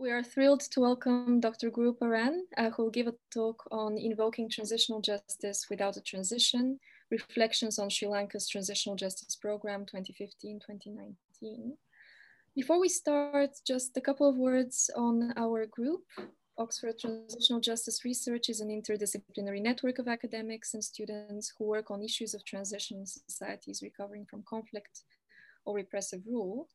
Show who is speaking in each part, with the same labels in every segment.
Speaker 1: We are thrilled to welcome Dr. Guruparan, uh, who will give a talk on invoking transitional justice without a transition, reflections on Sri Lanka's transitional justice program 2015-2019. Before we start, just a couple of words on our group. Oxford Transitional Justice Research is an interdisciplinary network of academics and students who work on issues of transition societies recovering from conflict or repressive rule.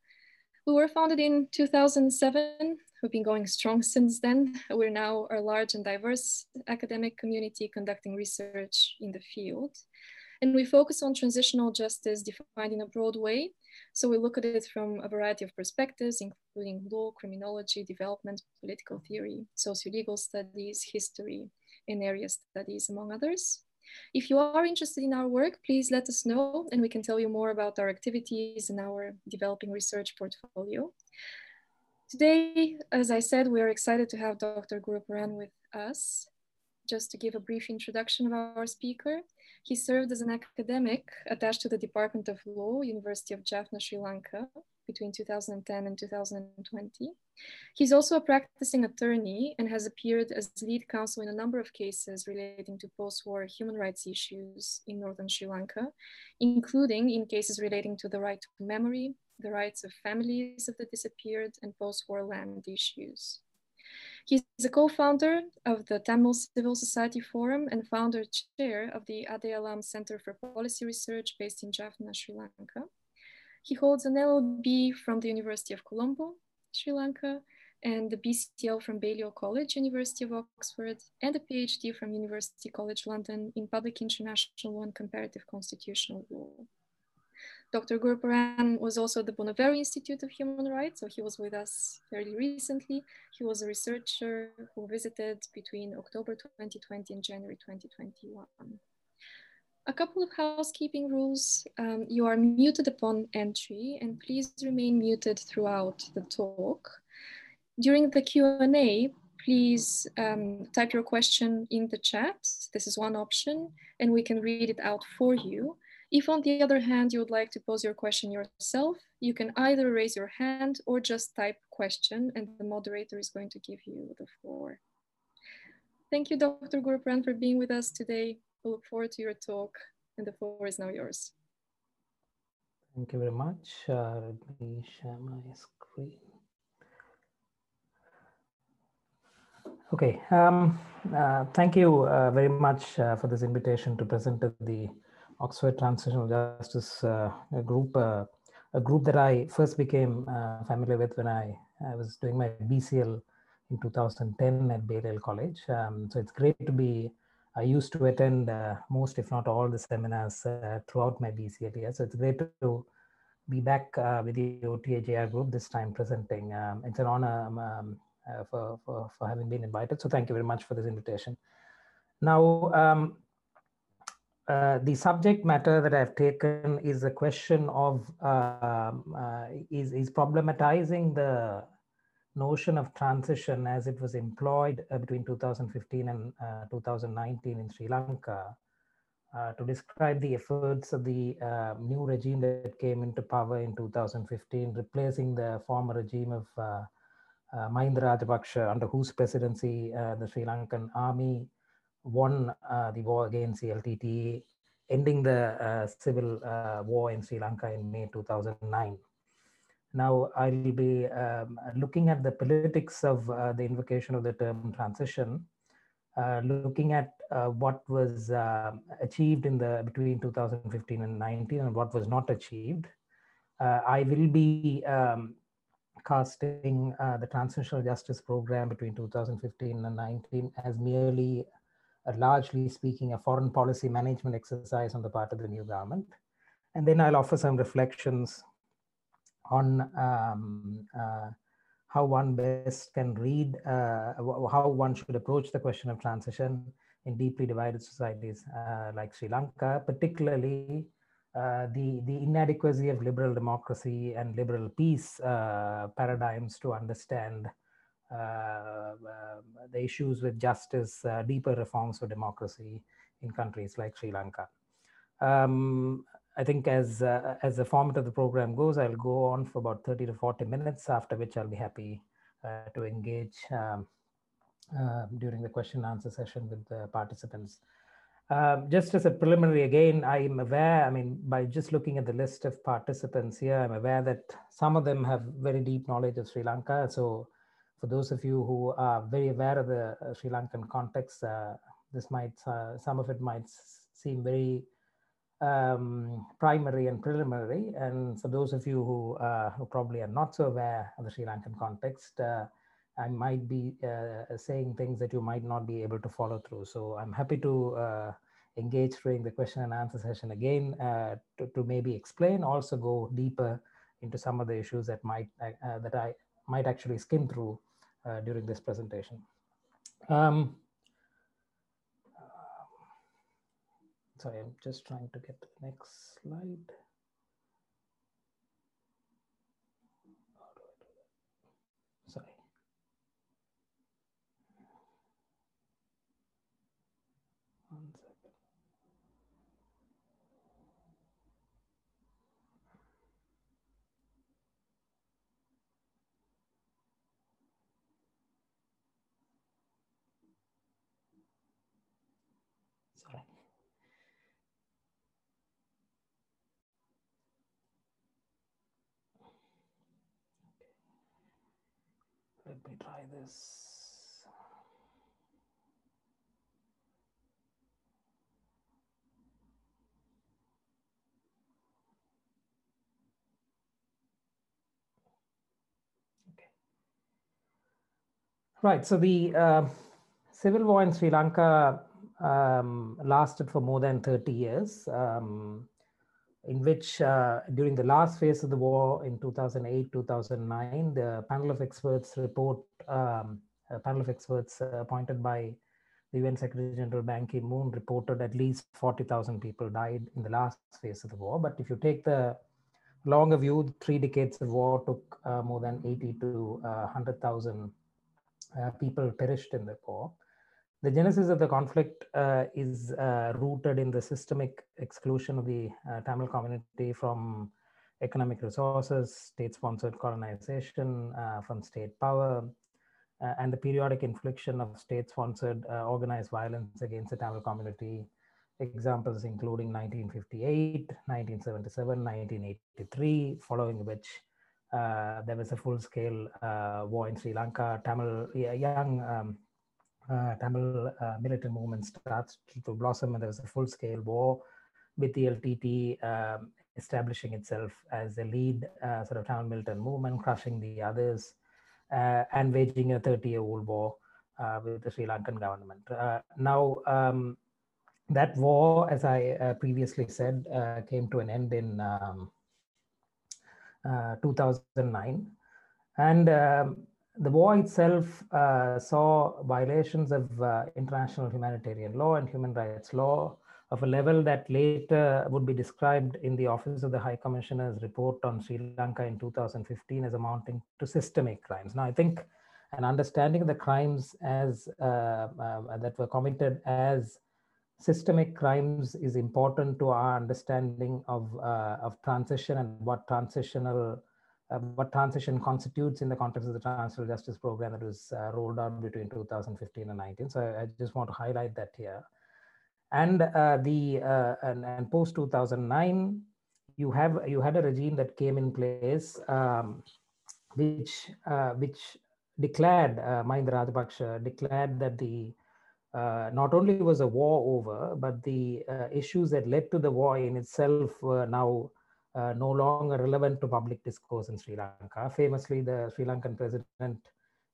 Speaker 1: We were founded in 2007. We've been going strong since then. We're now a large and diverse academic community conducting research in the field. And we focus on transitional justice defined in a broad way. So we look at it from a variety of perspectives, including law, criminology, development, political theory, socio-legal studies, history, and area studies, among others. If you are interested in our work, please let us know and we can tell you more about our activities and our developing research portfolio. Today, as I said, we are excited to have Dr. Guruparan with us. Just to give a brief introduction of our speaker, he served as an academic attached to the Department of Law, University of Jaffna, Sri Lanka, between 2010 and 2020. He's also a practicing attorney and has appeared as lead counsel in a number of cases relating to post-war human rights issues in northern Sri Lanka, including in cases relating to the right to memory, the rights of families of the disappeared, and post-war land issues. He's a co-founder of the Tamil Civil Society Forum and founder chair of the Adayalam Center for Policy Research based in Jaffna, Sri Lanka. He holds an LLB from the University of Colombo, Sri Lanka, and the BCL from Balliol College, University of Oxford, and a PhD from University College London in Public International Law and Comparative Constitutional Law. Dr. Guruparan was also at the Bonavero Institute of Human Rights, so he was with us fairly recently. He was a researcher who visited between October 2020 and January 2021. A couple of housekeeping rules. Um, you are muted upon entry and please remain muted throughout the talk. During the Q&A, please um, type your question in the chat. This is one option and we can read it out for you. If on the other hand, you would like to pose your question yourself, you can either raise your hand or just type question and the moderator is going to give you the floor. Thank you, Dr. Guruparan, for being with us today. We look forward to your talk and the floor is now yours.
Speaker 2: Thank you very much. Uh, let me share my screen. Okay, um, uh, thank you uh, very much uh, for this invitation to present at the Oxford Transitional Justice uh, group, uh, a group that I first became uh, familiar with when I, I, was doing my BCL in 2010 at Balliol College. Um, so it's great to be, I used to attend uh, most, if not all the seminars uh, throughout my BCL. So it's great to be back uh, with the OTJR group this time presenting. Um, it's an honor um, um for, for, for having been invited. So thank you very much for this invitation. Now, um, uh, the subject matter that I've taken is a question of uh, uh, is, is problematizing the notion of transition as it was employed uh, between 2015 and uh, 2019 in Sri Lanka to describe the efforts of the new regime that came into power in 2015, replacing the former regime of uh, Mahinda Rajapaksa, under whose presidency the Sri Lankan army won uh, the war against the LTTE, ending the uh, civil uh, war in Sri Lanka in May 2009. Now, I'll be um, looking at the politics of uh, the invocation of the term transition, uh, looking at uh, what was achieved in the between 2015 and 19 and what was not achieved. I will be um, casting the transitional justice program between 2015 and 19 as merely largely speaking, a foreign policy management exercise on the part of the new government. And then I'll offer some reflections on um, uh, how one best can read, uh, how one should approach the question of transition in deeply divided societies uh, like Sri Lanka, particularly uh, the, the inadequacy of liberal democracy and liberal peace uh, paradigms to understand the issues with justice, deeper reforms for democracy in countries like Sri Lanka. Um, I think as uh, as the format of the program goes, I'll go on for about 30 to 40 minutes, after which I'll be happy to engage um, during the question and answer session with the participants. Um, just as a preliminary, again, I'm aware, I mean, by just looking at the list of participants here, I'm aware that some of them have very deep knowledge of Sri Lanka. So for those of you who are very aware of the uh, Sri Lankan context, uh, this might, uh, some of it might seem very um, primary and preliminary. And for those of you who, uh, who probably are not so aware of the Sri Lankan context, uh, I might be uh, saying things that you might not be able to follow through. So I'm happy to uh, engage during the question and answer session again uh, to, to, maybe explain, also go deeper into some of the issues that might uh, that I might actually skim through during this presentation. Um, sorry, I'm just trying to get to the next slide. One second. Sorry. Let me try this. Right. So the uh, civil war in Sri Lanka um, lasted for more than 30 years, um, in which uh, during the last phase of the war in 2008 2009, the panel of experts report, um, a panel of experts uh, appointed by the UN Secretary General Ban Ki moon reported at least 40,000 people died in the last phase of the war. But if you take the longer view, three decades of war took uh, more than 80 to 100,000 uh, uh, people perished in the war. The genesis of the conflict uh, is uh, rooted in the systemic exclusion of the Tamil community from economic resources, state-sponsored colonization, from state power, uh, and the periodic infliction of state-sponsored uh, organized violence against the Tamil community. Examples including 1958, 1977, 1983, following which uh, there was a full-scale uh, war in Sri Lanka. Tamil young um, uh, Tamil militant movement starts to blossom, and there was a full-scale war with the LTT um, establishing itself as the lead sort of Tamil militant movement, crushing the others, and waging a 30-year-old war with the Sri Lankan government. now. Um, that war, as I uh, previously said, uh, came to an end in um, uh, 2009. And um, the war itself uh, saw violations of uh, international humanitarian law and human rights law of a level that later would be described in the Office of the High Commissioner's report on Sri Lanka in 2015 as amounting to systemic crimes. Now, I think an understanding of the crimes as uh, uh, that were committed as systemic crimes is important to our understanding of, uh, of transition and what transitional uh, what transition constitutes in the context of the transitional justice program that was uh, rolled out between 2015 and 19. So I, I just want to highlight that here. And uh, the uh, and, and post 2009, you have you had a regime that came in place, um, which uh, which declared uh, Mahinda Rajapaksa declared that the uh, not only was the war over, but the issues that led to the war in itself were now uh, no longer relevant to public discourse in Sri Lanka. Famously, the Sri Lankan president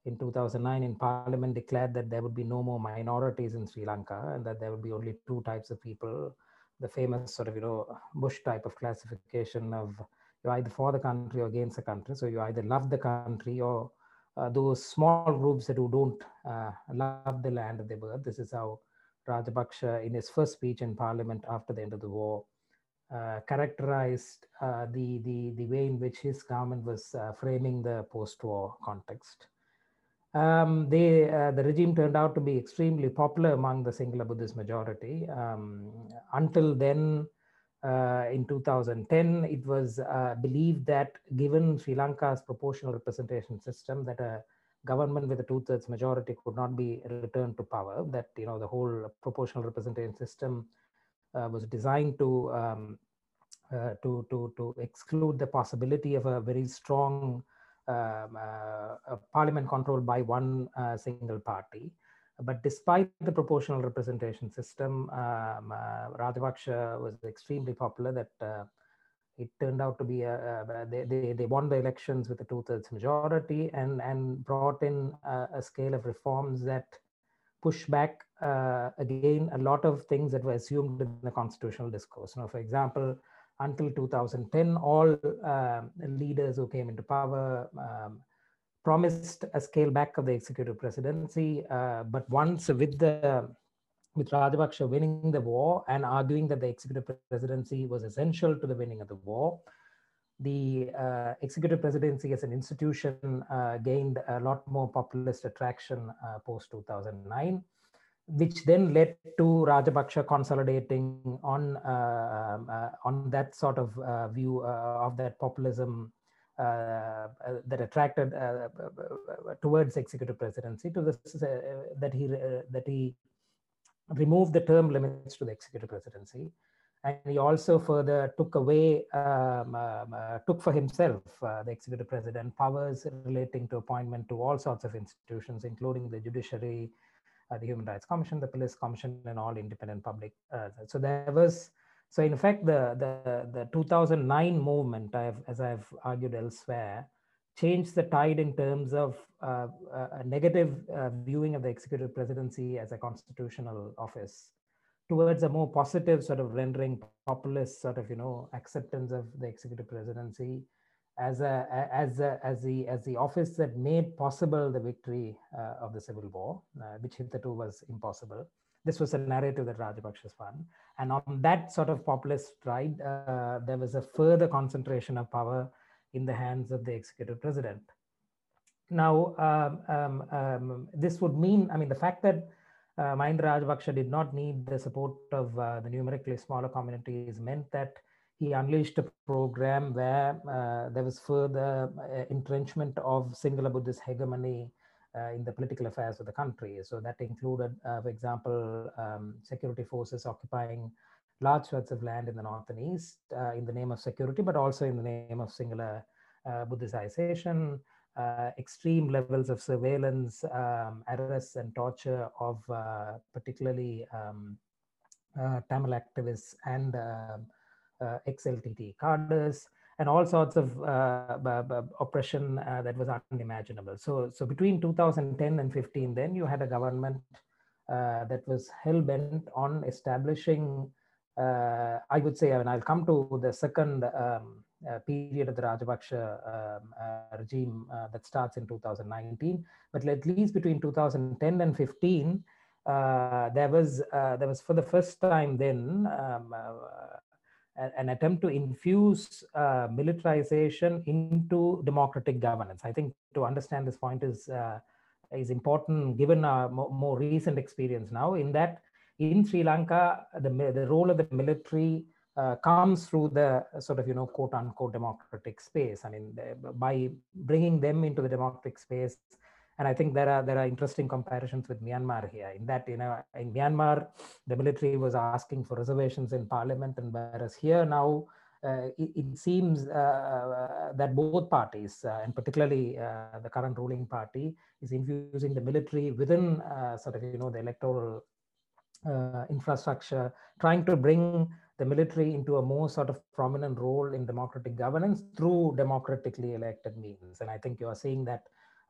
Speaker 2: in 2009 in parliament declared that there would be no more minorities in Sri Lanka and that there would be only two types of people. The famous sort of, you know, Bush type of classification of you're either for the country or against the country. So you either love the country or uh, those small groups that who don't uh, love the land of their birth. This is how Rajapaksa, in his first speech in parliament after the end of the war, characterized uh, the, the, the way in which his government was uh, framing the post-war context. Um, they, uh, the regime turned out to be extremely popular among the Sinhala Buddhist majority. Um, until then, uh, in 2010, it was uh, believed that given Sri Lanka's proportional representation system, that a government with a two-thirds majority could not be returned to power. That you know the whole proportional representation system uh, was designed to um, uh, to to to exclude the possibility of a very strong um, uh, parliament controlled by one uh, single party. But despite the proportional representation system, um, uh, was extremely popular. That it turned out to be a, they, they, they won the elections with a two-thirds majority and and brought in a, a scale of reforms that push back uh, again a lot of things that were assumed in the constitutional discourse. Know, for example, until 2010, all uh, leaders who came into power um, promised a scale back of the executive presidency. Uh, but once with the with Rajapaksa winning the war and arguing that the executive presidency was essential to the winning of the war, the uh, executive presidency as an institution uh, gained a lot more populist attraction uh, post 2009 which then led to Rajapaksa consolidating on uh, um, uh, on that sort of uh, view of that populism that attracted towards executive presidency to this that he that he removed the term limits to the executive presidency and he also further took away um, um, took for himself the executive president powers relating to appointment to all sorts of institutions including the judiciary uh, the Human Rights Commission, the Police Commission, and all independent public. Uh, so there was, so in fact, the the the 2009 movement, I've, as I've argued elsewhere, changed the tide in terms of uh, a negative uh, viewing of the executive presidency as a constitutional office towards a more positive sort of rendering populist sort of you know acceptance of the executive presidency as a as a, as the as the office that made possible the victory uh, of the civil war, uh, which hitherto was impossible. This was a narrative that Rajapaksa spun, and on that sort of populist ride, uh, there was a further concentration of power in the hands of the executive president. Now, um, um, um, this would mean, I mean, the fact that uh, Mahinda Rajapaksa did not need the support of uh, the numerically smaller communities meant that he unleashed a program where uh, there was further uh, entrenchment of Sinhala Buddhist hegemony uh, in the political affairs of the country. So that included, uh, for example, um, security forces occupying large swaths of land in the north and east in the name of security, but also in the name of Sinhala uh, extreme levels of surveillance, um, arrests, and torture of particularly um, Tamil activists and um, uh, XLTT cadres, and all sorts of uh, oppression uh, that was unimaginable. So, so between 2010 and 15, then you had a government that was hell bent on establishing. I would say, mean, I'll come to the second um, uh, period of the Rajapaksa um, uh, regime uh, that starts in 2019. But at least between 2010 and 15, there was there was for the first time then um, an attempt to infuse uh, militarization into democratic governance. I think to understand this point is uh, is important given our more recent experience now. In that, in Sri Lanka, the the role of the military uh, comes through the sort of you know quote unquote democratic space. I mean, by bringing them into the democratic space, and I think there are there are interesting comparisons with Myanmar here. In that, you know, in Myanmar, the military was asking for reservations in parliament, and whereas here now uh, it, it, seems uh, uh, that both parties, uh, and particularly uh, the current ruling party, is infusing the military within uh, sort of you know the electoral infrastructure, trying to bring the military into a more sort of prominent role in democratic governance through democratically elected means. And I think you are seeing that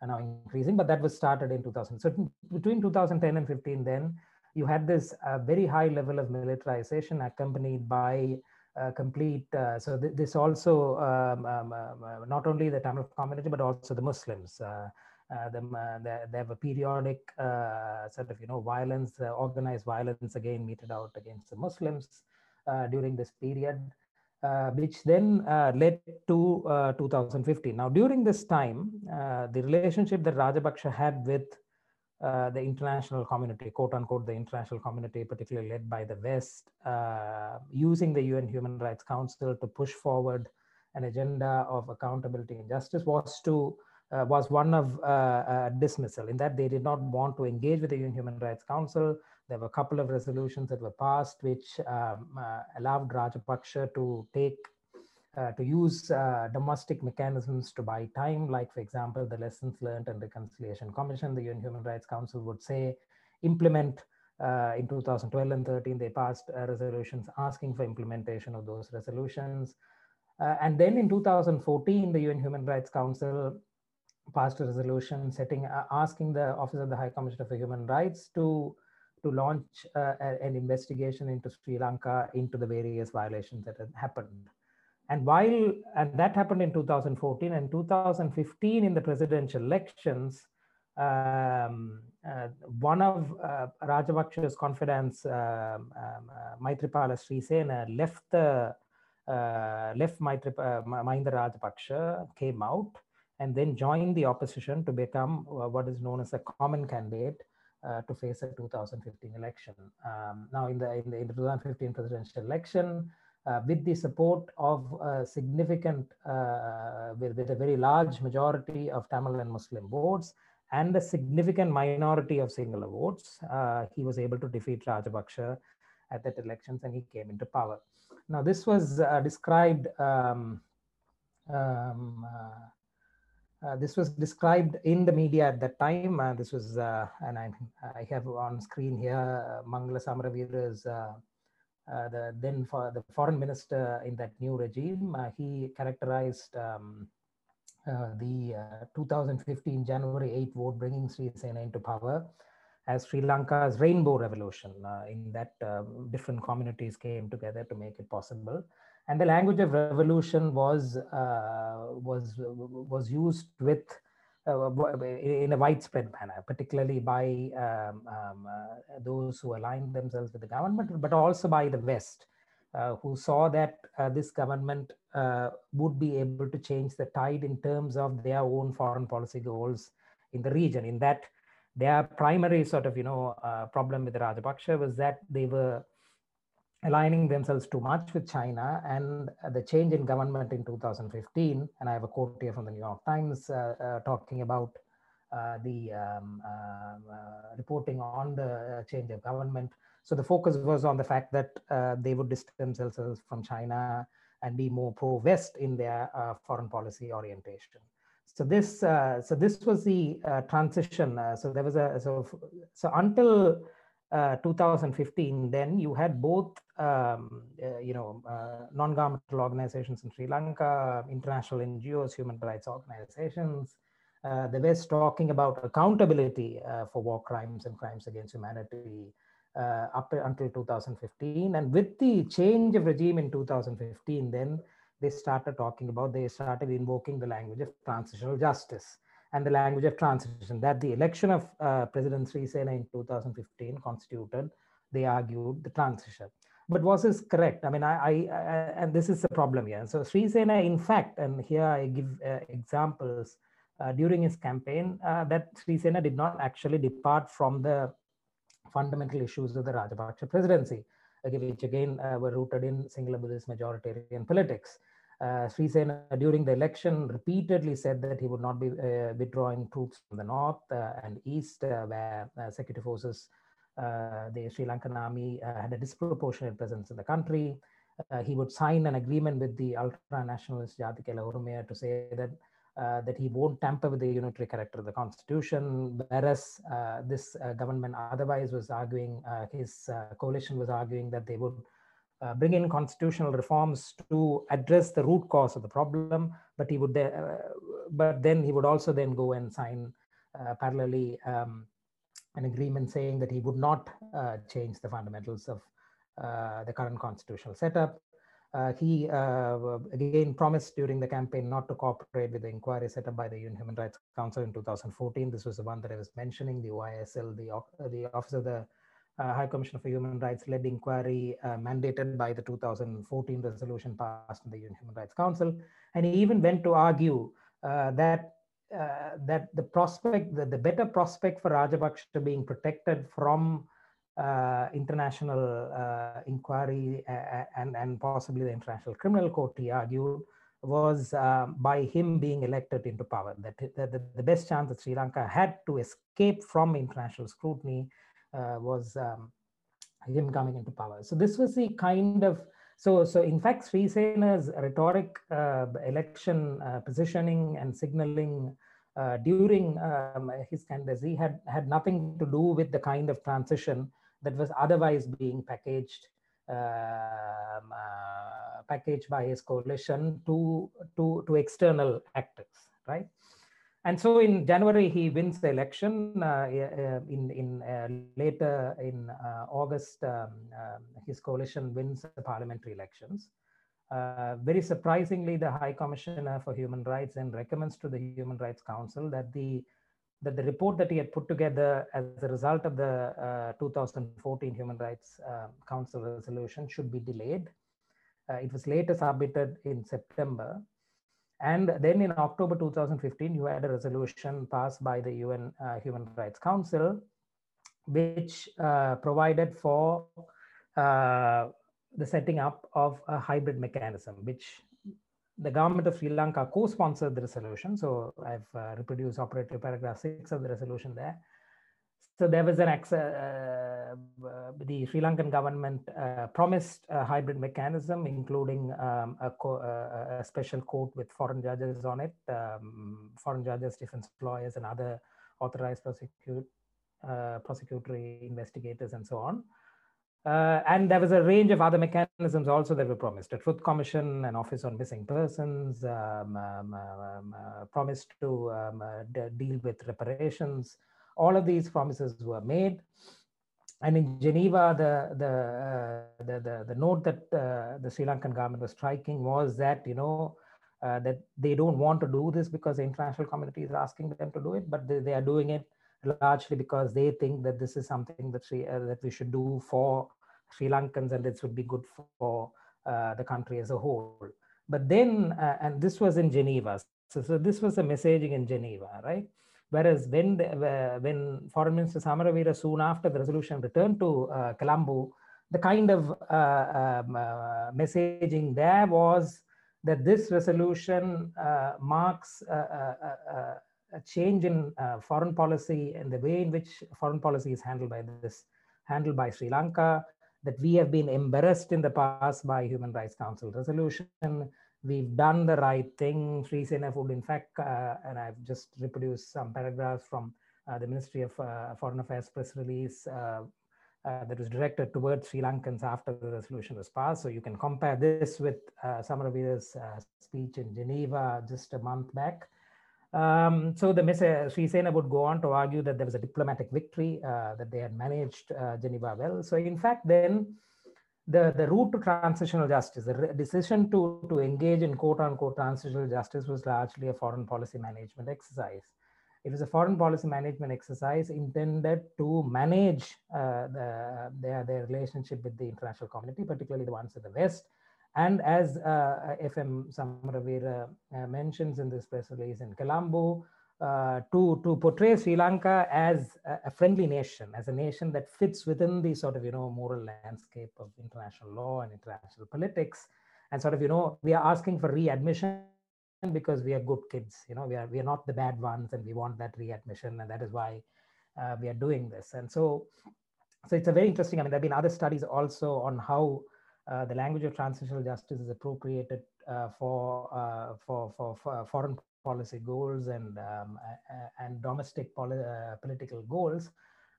Speaker 2: now increasing, but that was started in 2000. So between 2010 and 15, then you had this uh, very high level of militarization accompanied by uh, complete. Uh, so th this also um, um, um uh, not only the Tamil community but also the Muslims. Uh, uh, them, they, have a periodic sort of you know violence, organized violence again meted out against the Muslims during this period uh, which then uh, led to uh, 2015. Now, during this time, uh, the relationship that Rajapaksa had with uh, the international community, quote unquote, the international community, particularly led by the West, uh, using the UN Human Rights Council to push forward an agenda of accountability and justice, was to uh, was one of uh, dismissal in that they did not want to engage with the UN Human Rights Council. There were a couple of resolutions that were passed which um, allowed Rajapaksa to take uh, to use uh, domestic mechanisms to buy time, like, for example, the Lessons Learned and Reconciliation Commission, the UN Human Rights Council would say, implement uh, in 2012 and 13, they passed resolutions asking for implementation of those resolutions. and then in 2014, the UN Human Rights Council passed a resolution setting uh, asking the office of the high commissioner for human rights to to launch uh, an investigation into sri lanka into the various violations that had happened. And while and that happened in 2014 and 2015 in the presidential elections um, uh, one of uh, Rajapaksa's confidants, um, um, uh, Maithripala Sirisena, left the uh, left Maitri, uh, Mahinda came out, and then joined the opposition to become uh, what is known as a common candidate to face a 2015 election. Um, now, in the, in the, in the 2015 presidential election, uh, with the support of a significant, uh, with, with a very large majority of Tamil and Muslim votes and a significant minority of Sinhala votes, uh, he was able to defeat Rajapaksa at that elections and he came into power. Now, this was uh, described um, um, uh, this was described in the media at that time. Uh, this was, uh, and I, I have on screen here, Mangala Samaraweera's, uh, uh, the then for the foreign minister in that new regime. he characterized um, the 2015 January 8 vote bringing Sirisena into power as Sri Lanka's rainbow revolution. in that, different communities came together to make it possible and the language of revolution was uh, was was used with uh, in a widespread manner, particularly by um, um, uh, those who aligned themselves with the government, but also by the West, uh, who saw that uh, this government uh, would be able to change the tide in terms of their own foreign policy goals in the region. In that, their primary sort of you know problem with the Rajapaksa was that they were aligning themselves too much with China and the change in government in 2015. And I have a quote here from the New York Times uh, uh, talking about uh, the um, um uh, reporting on the change of government. So the focus was on the fact that uh, they would distance themselves from China and be more pro-West in their uh, foreign policy orientation. So this, so this was the transition. so there was a so so until uh, 2015, then you had both, um, uh, you know, uh, non-governmental organizations in Sri Lanka, international NGOs, human rights organizations, uh, the West talking about accountability uh, for war crimes and crimes against humanity up until 2015. And with the change of regime in 2015, then they started talking about, they started invoking the language of transitional justice and the language of transition that the election of uh, President Sirisena in 2015 constituted, they argued the transition. But was this correct? I mean, I, I, I and this is the problem here. So Sirisena, in fact, and here I give uh, examples uh, during his campaign uh, that Sirisena did not actually depart from the fundamental issues of the Rajapaksa presidency, which again uh, were rooted in Sinhala Buddhist majoritarian politics uh, Sirisena during the election repeatedly said that he would not be uh, withdrawing troops from the north uh, and east, uh, where uh, security forces, uh, the Sri Lankan army, had a disproportionate presence in the country. he would sign an agreement with the ultra-nationalist Jathika Hela Urumaya to say that that he won't tamper with the unitary character of the constitution, whereas this government otherwise was arguing, his coalition was arguing that they would uh, bring in constitutional reforms to address the root cause of the problem but he would uh, but then he would also then go and sign uh, parallelly um, an agreement saying that he would not uh, change the fundamentals of uh, the current constitutional setup uh, he again promised during the campaign not to cooperate with the inquiry set up by the UN Human Rights Council in 2014. This was the one that I was mentioning, the OISL, the, the Office of the uh, High Commissioner for Human Rights led inquiry uh, mandated by the 2014 resolution passed in the UN Human Rights Council. And he even went to argue uh, that uh, that the prospect, the, the better prospect for Rajapaksa being protected from uh, international uh, inquiry and, and possibly the International Criminal Court, he argued, was by him being elected into power. That, that the, the, best chance that Sri Lanka had to escape from international scrutiny was um, him coming into power. So this was the kind of so so in fact Sirisena's rhetoric, uh, election uh, positioning and signaling uh, during um, his candidacy had had nothing to do with the kind of transition that was otherwise being packaged um, uh, packaged by his coalition to to to external actors, right? And so in January he wins the election. Uh, in in uh, later in uh, August, um, um, his coalition wins the parliamentary elections. Uh, very surprisingly, the High Commissioner for Human Rights then recommends to the Human Rights Council that the that the report that he had put together as a result of the uh, 2014 Human Rights uh, Council resolution should be delayed. Uh, it was later submitted in September. And then in October 2015, you had a resolution passed by the UN uh, Human Rights Council, which uh, provided for uh, the setting up of a hybrid mechanism, which the government of Sri Lanka co-sponsored the resolution. So I've uh, reproduced operative paragraph six of the resolution there. So there was an uh, uh, the Sri Lankan government uh, promised a hybrid mechanism, including um, a, a, special court with foreign judges on it, um, foreign judges, defense lawyers, and other authorized prosecute, uh, prosecutory investigators, and so on. Uh, and there was a range of other mechanisms also that were promised. A Truth Commission, an Office on Missing Persons, um, um, um, uh, promised to um, uh, deal with reparations. All of these promises were made. And in Geneva, the, the, uh, the, the, the, note that uh, the Sri Lankan government was striking was that, you know, uh, that they don't want to do this because the international community is asking them to do it, but they, they are doing it largely because they think that this is something that, Sri, uh, that we should do for Sri Lankans and this would be good for uh, the country as a whole. But then, uh, and this was in Geneva. So, so this was the messaging in Geneva, right? Whereas when the, when Foreign Minister Samaraweera soon after the resolution returned to uh, Colombo, the kind of uh, um, uh, messaging there was that this resolution uh, marks a change in uh, foreign policy and the way in which foreign policy is handled by this, handled by Sri Lanka, that we have been embarrassed in the past by Human Rights Council resolution. We've done the right thing. Sri would, in fact, uh, and I've just reproduced some paragraphs from uh, the Ministry of uh, Foreign Affairs press release uh, uh, that was directed towards Sri Lankans after the resolution was passed. So you can compare this with uh, Samaraweera's speech in Geneva just a month back. Um, so the. Sirisena would go on to argue that there was a diplomatic victory, uh, that they had managed uh, Geneva well. So in fact, then the, the route to transitional justice, the decision to, to engage in quote unquote transitional justice was largely a foreign policy management exercise. It was a foreign policy management exercise intended to manage uh, the, their, their relationship with the international community, particularly the ones in the West, and as uh, FM Samaraweera uh, mentions in this press release in Colombo, uh, to, to portray Sri Lanka as a, friendly nation, as a nation that fits within the sort of, you know, moral landscape of international law and international politics. And sort of, you know, we are asking for readmission because we are good kids, you know, we are, we are not the bad ones and we want that readmission. And that is why uh, we are doing this. And so, so it's a very interesting, I mean, there have been other studies also on how uh, the language of transitional justice is appropriated uh, for, uh, for, for, for, foreign policy goals and, um, and domestic poli political goals.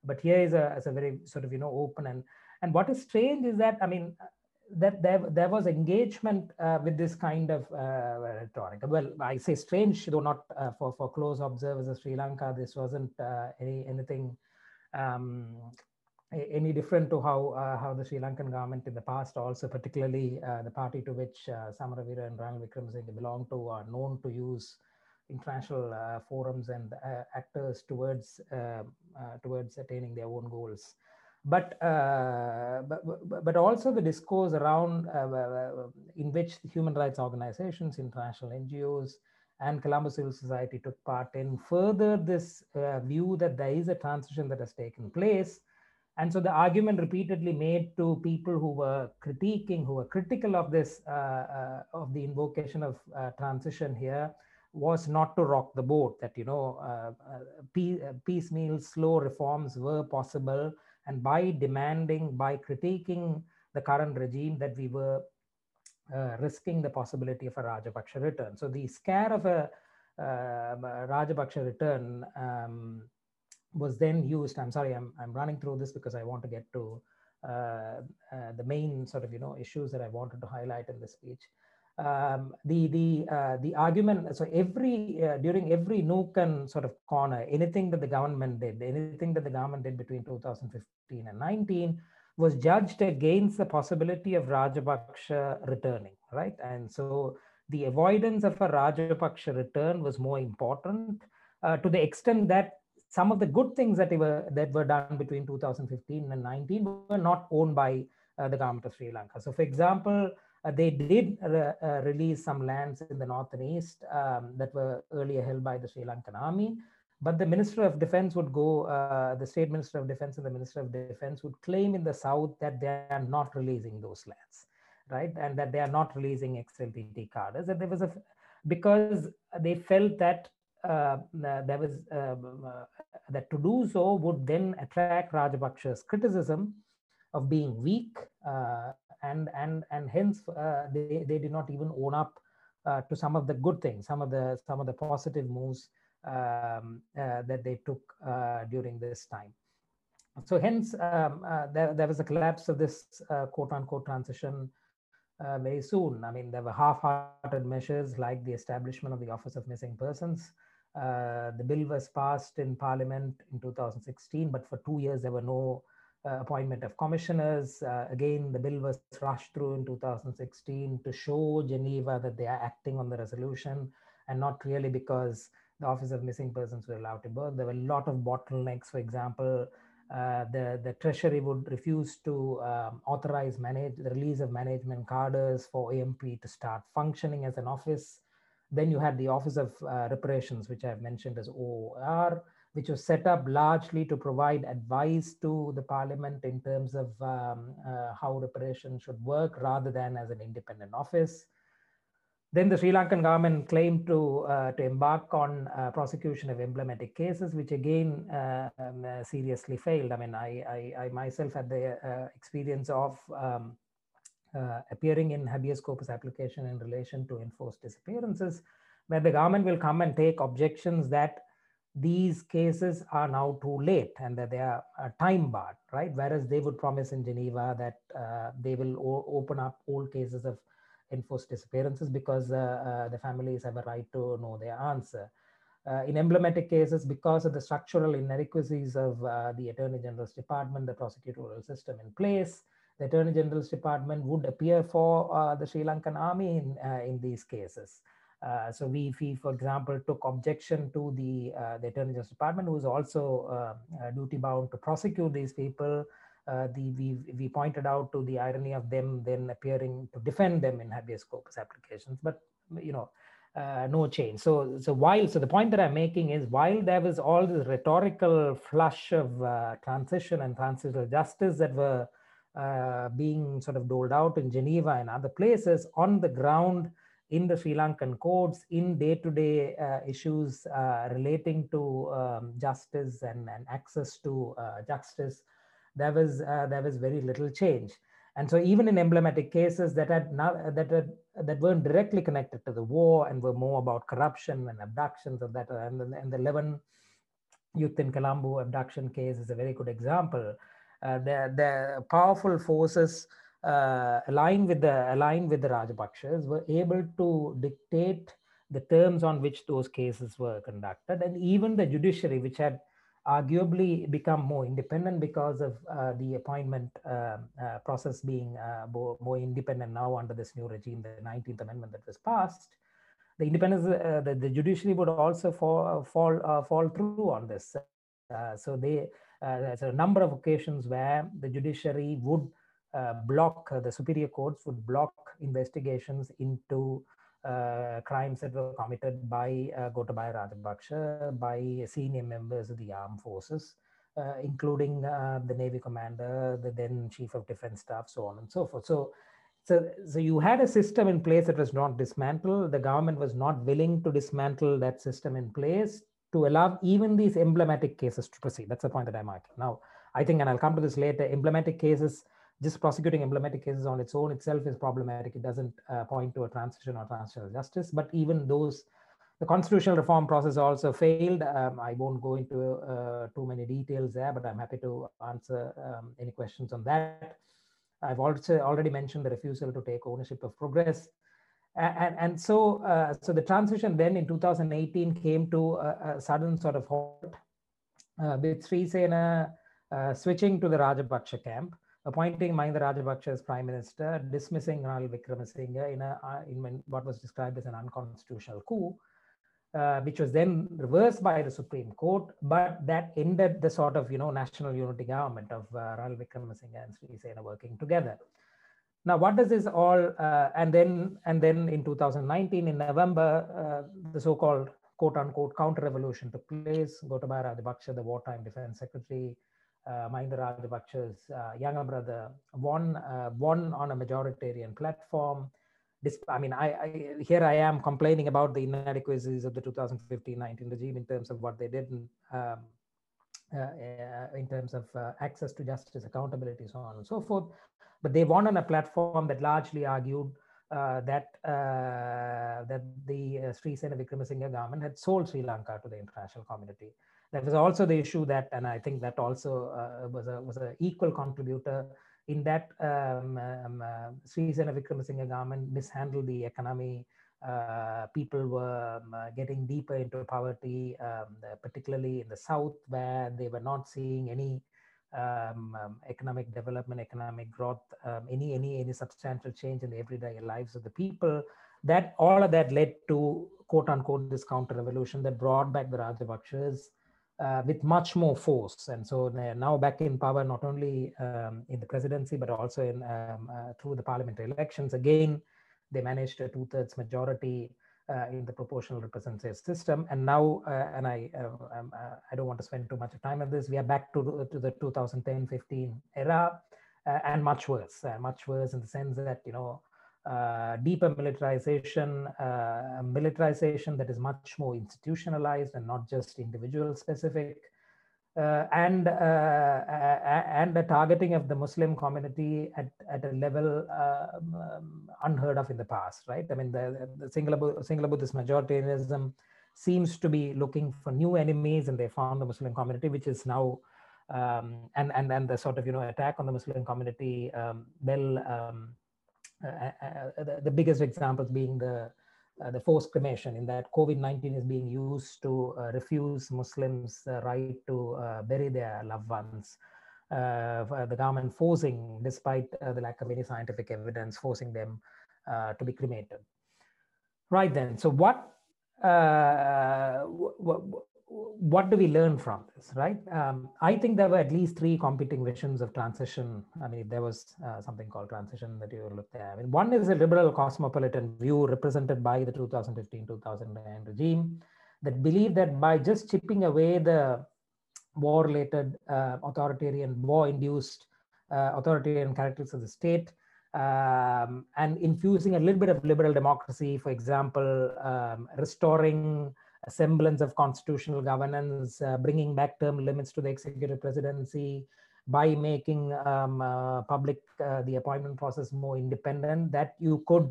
Speaker 2: But here is a, is a very sort of, you know, open and, and what is strange is that, I mean, that there, there was engagement uh, with this kind of uh, rhetoric. Well, I say strange, though not uh, for, for close observers of Sri Lanka, this wasn't any anything um, any different to how uh, how the Sri Lankan government in the past also, particularly uh, the party to which uh, Samaraweera and Ranil Wickremesinghe belong to, are known to use international uh, forums and uh, actors towards uh, towards attaining their own goals. But, but but also the discourse around in which human rights organizations, international NGOs, and Colombo civil society took part in further this view that there is a transition that has taken place And so the argument repeatedly made to people who were critiquing, who were critical of this, uh, uh, of the invocation of uh, transition here, was not to rock the boat. That you know, piecemeal, slow reforms were possible, and by demanding, by critiquing the current regime, that we were uh, risking the possibility of a Rajapaksa return. So the scare of a uh, Rajapaksa return um, was then used. I'm sorry, I'm, I'm running through this because I want to get to uh, uh, the main sort of you know issues that I wanted to highlight in this speech. Um, the the uh, the argument. So every uh, during every nook and sort of corner, anything that the government did, anything that the government did between 2015 and 19 was judged against the possibility of Rajapaksa returning, right? And so the avoidance of a Rajapaksa return was more important uh, to the extent that some of the good things that were that were done between 2015 and 19 were not owned by uh, the government of Sri Lanka. So, for example, they did re uh, release some lands in the north and east um, that were earlier held by the Sri Lankan army. But the Minister of Defense would go, uh, the State Minister of Defense and the Minister of Defense would claim in the South that they are not releasing those lands, right? And that they are not releasing ex-LTT cadres. That there was a, because they felt that uh, there was uh, uh, that to do so would then attract Rajapaksa's criticism of being weak, uh, and and and hence uh, they they did not even own up to some of the good things, some of the some of the positive moves um, that they took during this time. So hence um, there there was a collapse of this quote unquote transition uh, very soon. I mean, there were half-hearted measures like the establishment of the Office of Missing Persons, uh, the bill was passed in Parliament in 2016, but for two years there were no uh, appointment of commissioners. Uh, again, the bill was rushed through in 2016 to show Geneva that they are acting on the resolution and not really because the Office of Missing Persons were allowed to work. There were a lot of bottlenecks. For example, uh, the, the Treasury would refuse to um, authorize manage, the release of management cadres for OMP to start functioning as an office. Then you had the Office of uh, Reparations, which I've mentioned as OR, which was set up largely to provide advice to the parliament in terms of um, uh, how reparations should work rather than as an independent office. Then the Sri Lankan government claimed to, uh, to embark on uh, prosecution of emblematic cases, which again uh, um, uh, seriously failed. I mean, I, I, I myself had the experience of um, uh, appearing in habeas corpus application in relation to enforced disappearances, where the government will come and take objections that these cases are now too late and that they are uh, time barred, right? Whereas they would promise in Geneva that uh, they will open up all cases of enforced disappearances because uh, uh, the families have a right to know their answer. Uh, in emblematic cases, because of the structural inadequacies of the Attorney General's Department, the prosecutorial system in place, the Attorney General's Department would appear for uh, the Sri Lankan army in, uh, in these cases. Uh, so we, we, for example, took objection to the, uh, the Attorney General's Department, who is also uh, uh, duty bound to prosecute these people. the, we, we pointed out to the irony of them then appearing to defend them in habeas corpus applications, but you know, uh, no change. So, so while so the point that I'm making is while there was all this rhetorical flush of uh, transition and transitional justice that were uh, being sort of doled out in Geneva and other places on the ground in the Sri Lankan courts in day-to-day uh, issues uh, relating to um, justice and, and, access to uh, justice, there was uh, there was very little change. And so even in emblematic cases that had not, that had, that weren't directly connected to the war and were more about corruption and abductions of that, and, and the 11 youth in Colombo abduction case is a very good example uh, the, the powerful forces uh, aligned with the aligned with the Rajapakshas were able to dictate the terms on which those cases were conducted, and even the judiciary, which had arguably become more independent because of uh, the appointment uh, uh, process being uh, more, more, independent now under this new regime, the 19th Amendment that was passed. The independence, the, the, judiciary would also fall fall fall through on this. so they uh, there's a number of occasions where the judiciary would uh, block, uh, the superior courts would block investigations into uh, crimes that were committed by uh, Gotabaya Rajapaksa, by senior members of the armed forces. uh, including uh, the Navy commander, the then chief of defense staff, so on and so forth. So, so, so you had a system in place that was not dismantled. The government was not willing to dismantle that system in place to allow even these emblematic cases to proceed. That's the point that I'm making. Now, I think, and I'll come to this later, emblematic cases, just prosecuting emblematic cases on its own itself is problematic. It doesn't uh, point to a transition or transitional justice, but even those the constitutional reform process also failed. Um, I won't go into uh, too many details there, but I'm happy to answer um, any questions on that. I've also already mentioned the refusal to take ownership of progress. And, and, so, uh, so the transition then in 2018 came to a, a sudden sort of halt uh, with Sirisena uh, switching to the Rajapaksa camp, appointing Mahinda Rajapaksa as prime minister, dismissing Ranil Wickremesinghe in, a, uh, in what was described as an unconstitutional coup, uh, which was then reversed by the Supreme Court, but that ended the sort of you know national unity government of uh, Ranil Wickremesinghe and Sirisena working together. Now, what does this all? Uh, and then and then in 2019, in November, uh, the so-called quote unquote counter revolution took place. Gotabaya Rajapaksa, the wartime defense secretary, uh, Mahinda Rajapaksa's uh, younger brother, won uh, won on a majoritarian platform I mean, I, I, here I am complaining about the inadequacies of the 2015-19 regime in terms of what they did in, um, uh, uh, in terms of uh, access to justice, accountability, so on and so forth. But they won on a platform that largely argued that uh, that the uh, Sirisena Wickremesinghe government had sold Sri Lanka to the international community. That was also the issue that, and I think that also was a was an equal contributor in that um, um, uh, Sirisena Wickremesinghe government mishandled the economy. Uh, people were um, uh, getting deeper into poverty, um, particularly in the south, where they were not seeing any um, um, economic development, economic growth, any any any substantial change in the everyday lives of the people. That all of that led to quote unquote this counter revolution that brought back the Rajapaksas uh, with much more force. And so they're now back in power, not only um, in the presidency, but also in um, uh, through the parliamentary elections. Again, they managed a two-thirds majority uh, in the proportional representative system. And now, uh, and I, uh, um, uh, I don't want to spend too much time on this. We are back to, to the 2010-15 era, and much worse, much worse in the sense that you know uh, deeper militarization, uh, militarization that is much more institutionalized and not just individual specific, uh, and uh, and the targeting of the Muslim community at, at a level um, um, unheard of in the past, right? I mean, the, the Sinhala Buddhist majoritarianism seems to be looking for new enemies, and they found the Muslim community, which is now um, and and and the sort of you know attack on the Muslim community um, well um, uh, uh, uh, the, the, biggest examples being the Uh, the forced cremation in that COVID-19 is being used to uh, refuse Muslims the right to uh, bury their loved ones. the government forcing, despite the lack of any scientific evidence, forcing them to be cremated. Right then, so what what do we learn from this, right? Um, I think there were at least three competing visions of transition. I mean, there was uh, something called transition that you looked at. I mean, one is a liberal cosmopolitan view represented by the 2015-2009 regime that believed that by just chipping away the war-related uh, authoritarian, war-induced uh, authoritarian characteristics of the state, um, and infusing a little bit of liberal democracy, for example, um, restoring a semblance of constitutional governance, uh, bringing back term limits to the executive presidency, by making um, uh, public uh, the appointment process more independent, that you could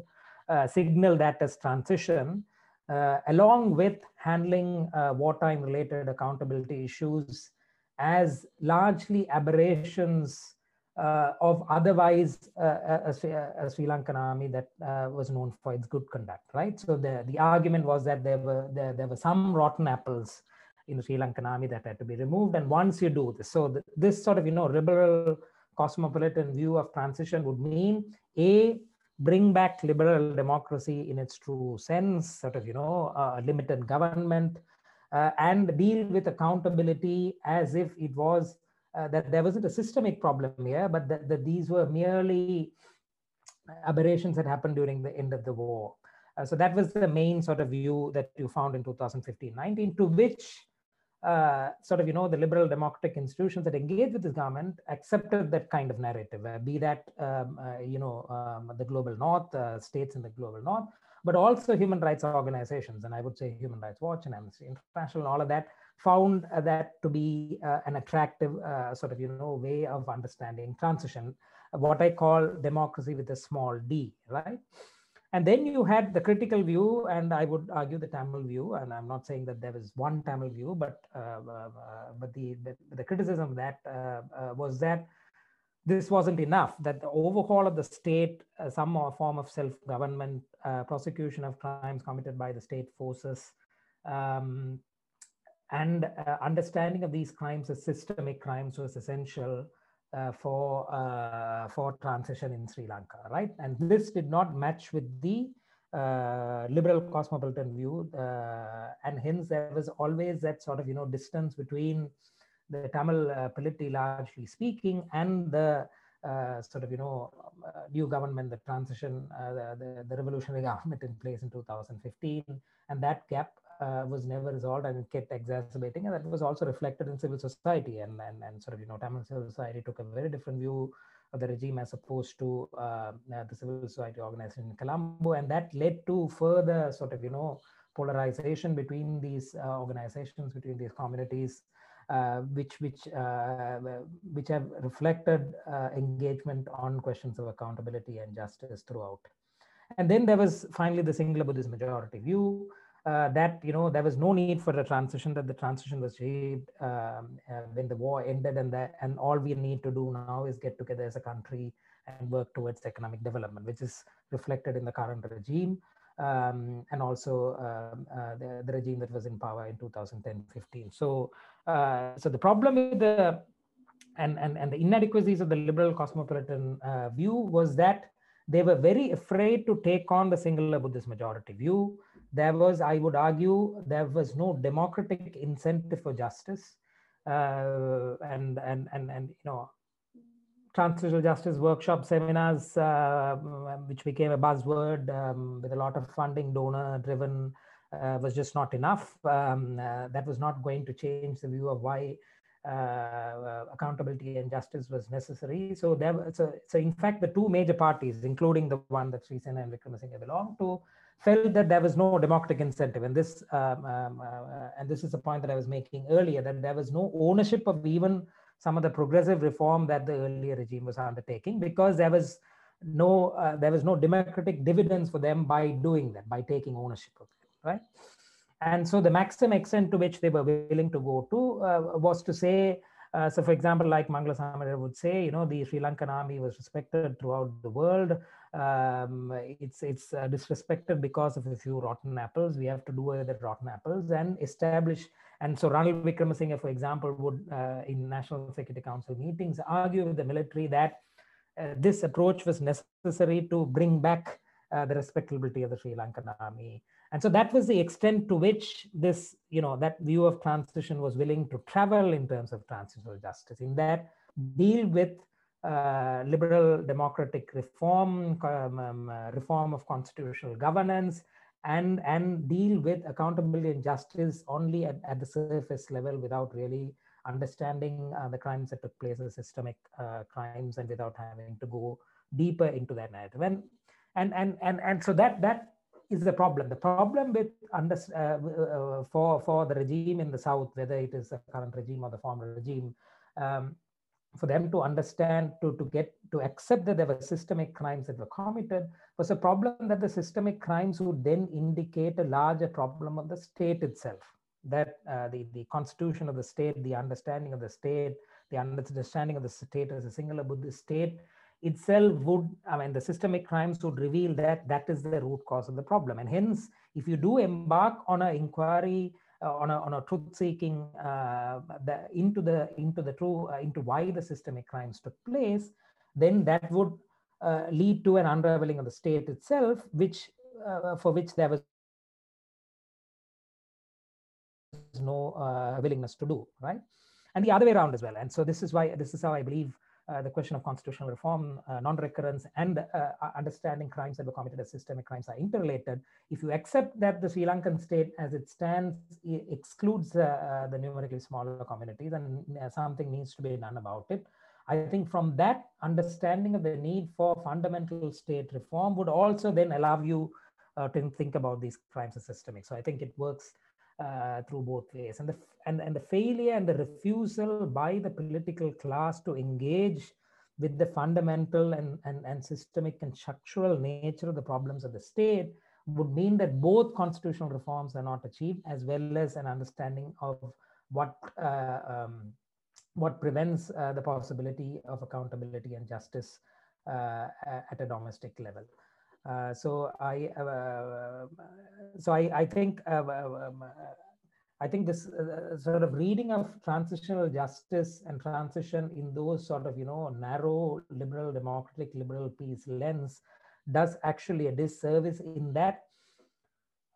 Speaker 2: uh, signal that as transition, uh, along with handling uh, wartime related accountability issues as largely aberrations of otherwise uh, a, a, Sri Lankan army that uh, was known for its good conduct, right? So the, the argument was that there were there, there were some rotten apples in the Sri Lankan army that had to be removed. And once you do this, so the, this sort of you know liberal cosmopolitan view of transition would mean a bring back liberal democracy in its true sense, sort of you know a limited government, uh, and deal with accountability as if it was uh, that there wasn't a systemic problem here, but that, that these were merely aberrations that happened during the end of the war. Uh, so that was the main sort of view that you found in 2015-19, to which uh, sort of, you know, the liberal democratic institutions that engage with this government accepted that kind of narrative, uh, be that, um, uh, you know, um, the global north, uh, states in the global north, but also human rights organizations. And I would say Human Rights Watch and Amnesty International, all of that found uh, that to be uh, an attractive sort of, you know, way of understanding transition, what I call democracy with a small d, right? And then you had the critical view, and I would argue the Tamil view. And I'm not saying that there was one Tamil view, but uh, uh, but the, the, the criticism of that uh, uh was that this wasn't enough. That the overhaul of the state, uh, some form of self-government, uh, prosecution of crimes committed by the state forces, um, and understanding of these crimes as systemic crimes was essential uh, for uh, for transition in Sri Lanka, right? And this did not match with the uh, liberal cosmopolitan view, uh, and hence there was always that sort of you know distance between the Tamil uh, polity, largely speaking, and the uh, sort of you know new government, the transition, the, the, the revolutionary government in place in 2015, and that gap uh, was never resolved and it kept exacerbating. And that was also reflected in civil society. And, and, and sort of, you know, Tamil civil society took a very different view of the regime as opposed to uh, the civil society organization in Colombo. And that led to further sort of, you know, polarization between these uh, organizations, between these communities. Uh, which which uh, which have reflected uh, engagement on questions of accountability and justice throughout. And then there was finally the Sinhala Buddhist majority view, uh, that you know there was no need for a transition that the transition was achieved um, uh, when the war ended and that and all we need to do now is get together as a country and work towards economic development which is reflected in the current regime um, and also um, uh, the, the, regime that was in power in 2010-15 so uh, so the problem with the and, and and the inadequacies of the liberal cosmopolitan uh, view was that they were very afraid to take on the Sinhala buddhist majority view there was, I would argue, there was no democratic incentive for justice. Uh, and, and, and, and, you know, transitional justice workshop seminars, uh, which became a buzzword um, with a lot of funding, donor driven, uh, was just not enough. Um, uh, that was not going to change the view of why uh, accountability and justice was necessary. So there, so, so in fact, the two major parties, including the one that Sirisena and Wickremesinghe belonged to, felt that there was no democratic incentive and this um, um, uh, and this is a point that i was making earlier that there was no ownership of even some of the progressive reform that the earlier regime was undertaking because there was no uh, there was no democratic dividends for them by doing that by taking ownership of it right and so the maximum extent to which they were willing to go to uh, was to say uh, so, for example, like Mangala would say, you know, the Sri Lankan army was respected throughout the world. Um, it's it's uh, disrespected because of a few rotten apples. We have to do away with rotten apples and establish. And so, Ranil Wickremesinghe, for example, would uh, in National Security Council meetings argue with the military that uh, this approach was necessary to bring back uh, the respectability of the Sri Lankan army. And so that was the extent to which this, you know, that view of transition was willing to travel in terms of transitional justice, in that deal with uh, liberal democratic reform, um, um, uh, reform of constitutional governance, and, and deal with accountability and justice only at, at the surface level without really understanding uh, the crimes that took place as systemic uh, crimes and without having to go deeper into that narrative. And, and, and, and, and so that, that is the problem. The problem with under, uh, uh, for for the regime in the south, whether it is the current regime or the former regime, um, for them to understand to to get to accept that there were systemic crimes that were committed was a problem that the systemic crimes would then indicate a larger problem of the state itself. That uh, the the constitution of the state, the understanding of the state, the understanding of the state as a Sinhala Buddhist state itself would, I mean, the systemic crimes would reveal that that is the root cause of the problem. And hence, if you do embark on an inquiry, on, a, on a truth seeking uh, the, into the into the true uh, into why the systemic crimes took place, then that would uh, lead to an unraveling of the state itself, which for which there was no willingness to do, right? And the other way around as well. And so this is why this is how I believe the question of constitutional reform, uh, non-recurrence, and uh, understanding crimes that were committed as systemic crimes are interrelated. If you accept that the Sri Lankan state, as it stands, excludes the numerically smaller communities, and something needs to be done about it. I think from that understanding of the need for fundamental state reform would also then allow you uh, to think about these crimes as systemic. So I think it works uh, through both ways. And the, and, and the failure and the refusal by the political class to engage with the fundamental and, and, and systemic and structural nature of the problems of the state would mean that both constitutional reforms are not achieved, as well as an understanding of what uh, um, what prevents uh, the possibility of accountability and justice uh, at a domestic level. Uh, so I, uh, so I, I think, uh, um, I think this sort of reading of transitional justice and transition in those sort of, you know, narrow liberal, democratic, liberal peace lens does actually a disservice in that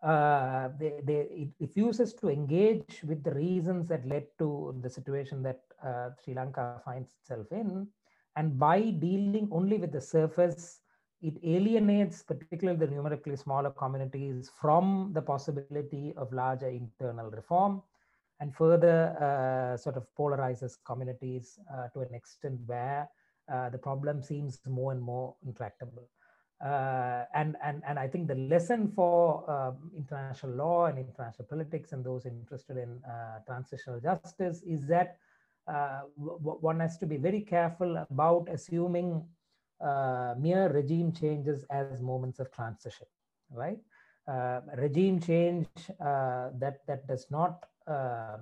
Speaker 2: uh, they, they, it refuses to engage with the reasons that led to the situation that uh, Sri Lanka finds itself in. And by dealing only with the surface, it alienates particularly the numerically smaller communities from the possibility of larger internal reform and further uh, sort of polarizes communities uh, to an extent where uh, the problem seems more and more intractable. Uh, and, and, and I think the lesson for um, international law and international politics and those interested in uh, transitional justice is that uh, one has to be very careful about assuming uh, mere regime changes as moments of transition, right? Uh, regime change uh, that, that does not um,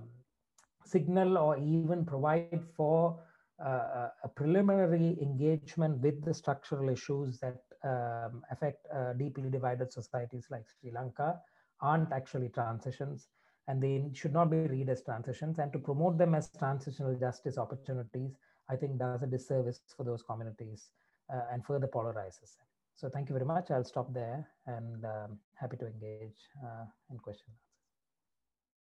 Speaker 2: signal or even provide for uh, a preliminary engagement with the structural issues that um, affect uh, deeply divided societies like Sri Lanka aren't actually transitions and they should not be read as transitions and to promote them as transitional justice opportunities i think does a disservice for those communities uh, and further polarizes so thank you very much. I'll stop there and um, happy to engage uh, in questions